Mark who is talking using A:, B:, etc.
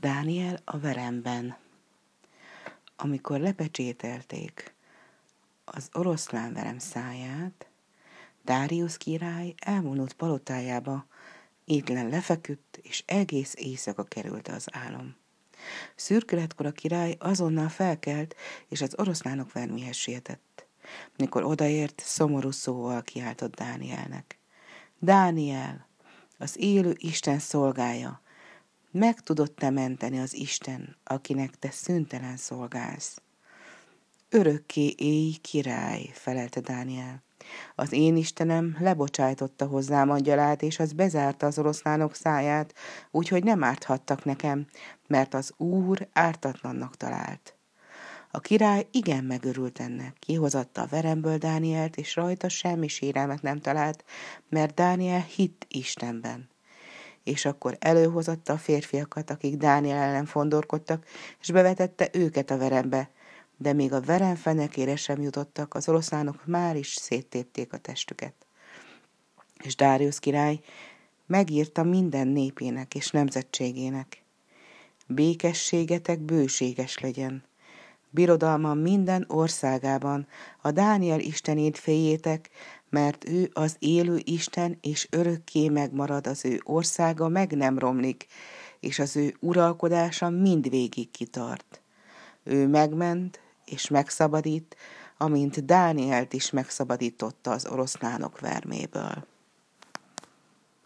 A: Dániel a veremben. Amikor lepecsételték az oroszlán verem száját, Dáriusz király elvonult palotájába, étlen lefeküdt, és egész éjszaka került az álom. Szürkületkor a király azonnal felkelt, és az oroszlánok vermihez sietett. Mikor odaért, szomorú szóval kiáltott Dánielnek. Dániel, az élő Isten szolgája, meg tudod te menteni az Isten, akinek te szüntelen szolgálsz. Örökké éj király, felelte Dániel. Az én Istenem lebocsájtotta hozzám angyalát, és az bezárta az oroszlánok száját, úgyhogy nem árthattak nekem, mert az Úr ártatlannak talált. A király igen megörült ennek, kihozatta a veremből Dánielt, és rajta semmi sérelmet nem talált, mert Dániel hitt Istenben és akkor előhozatta a férfiakat, akik Dániel ellen fondorkodtak, és bevetette őket a verembe, de még a verem fenekére sem jutottak, az oroszlánok már is széttépték a testüket. És Dáriusz király megírta minden népének és nemzetségének. Békességetek bőséges legyen. Birodalma minden országában a Dániel istenét féljétek, mert ő az élő Isten, és örökké megmarad az ő országa, meg nem romlik, és az ő uralkodása mindvégig kitart. Ő megment és megszabadít, amint Dánielt is megszabadította az oroszlánok verméből.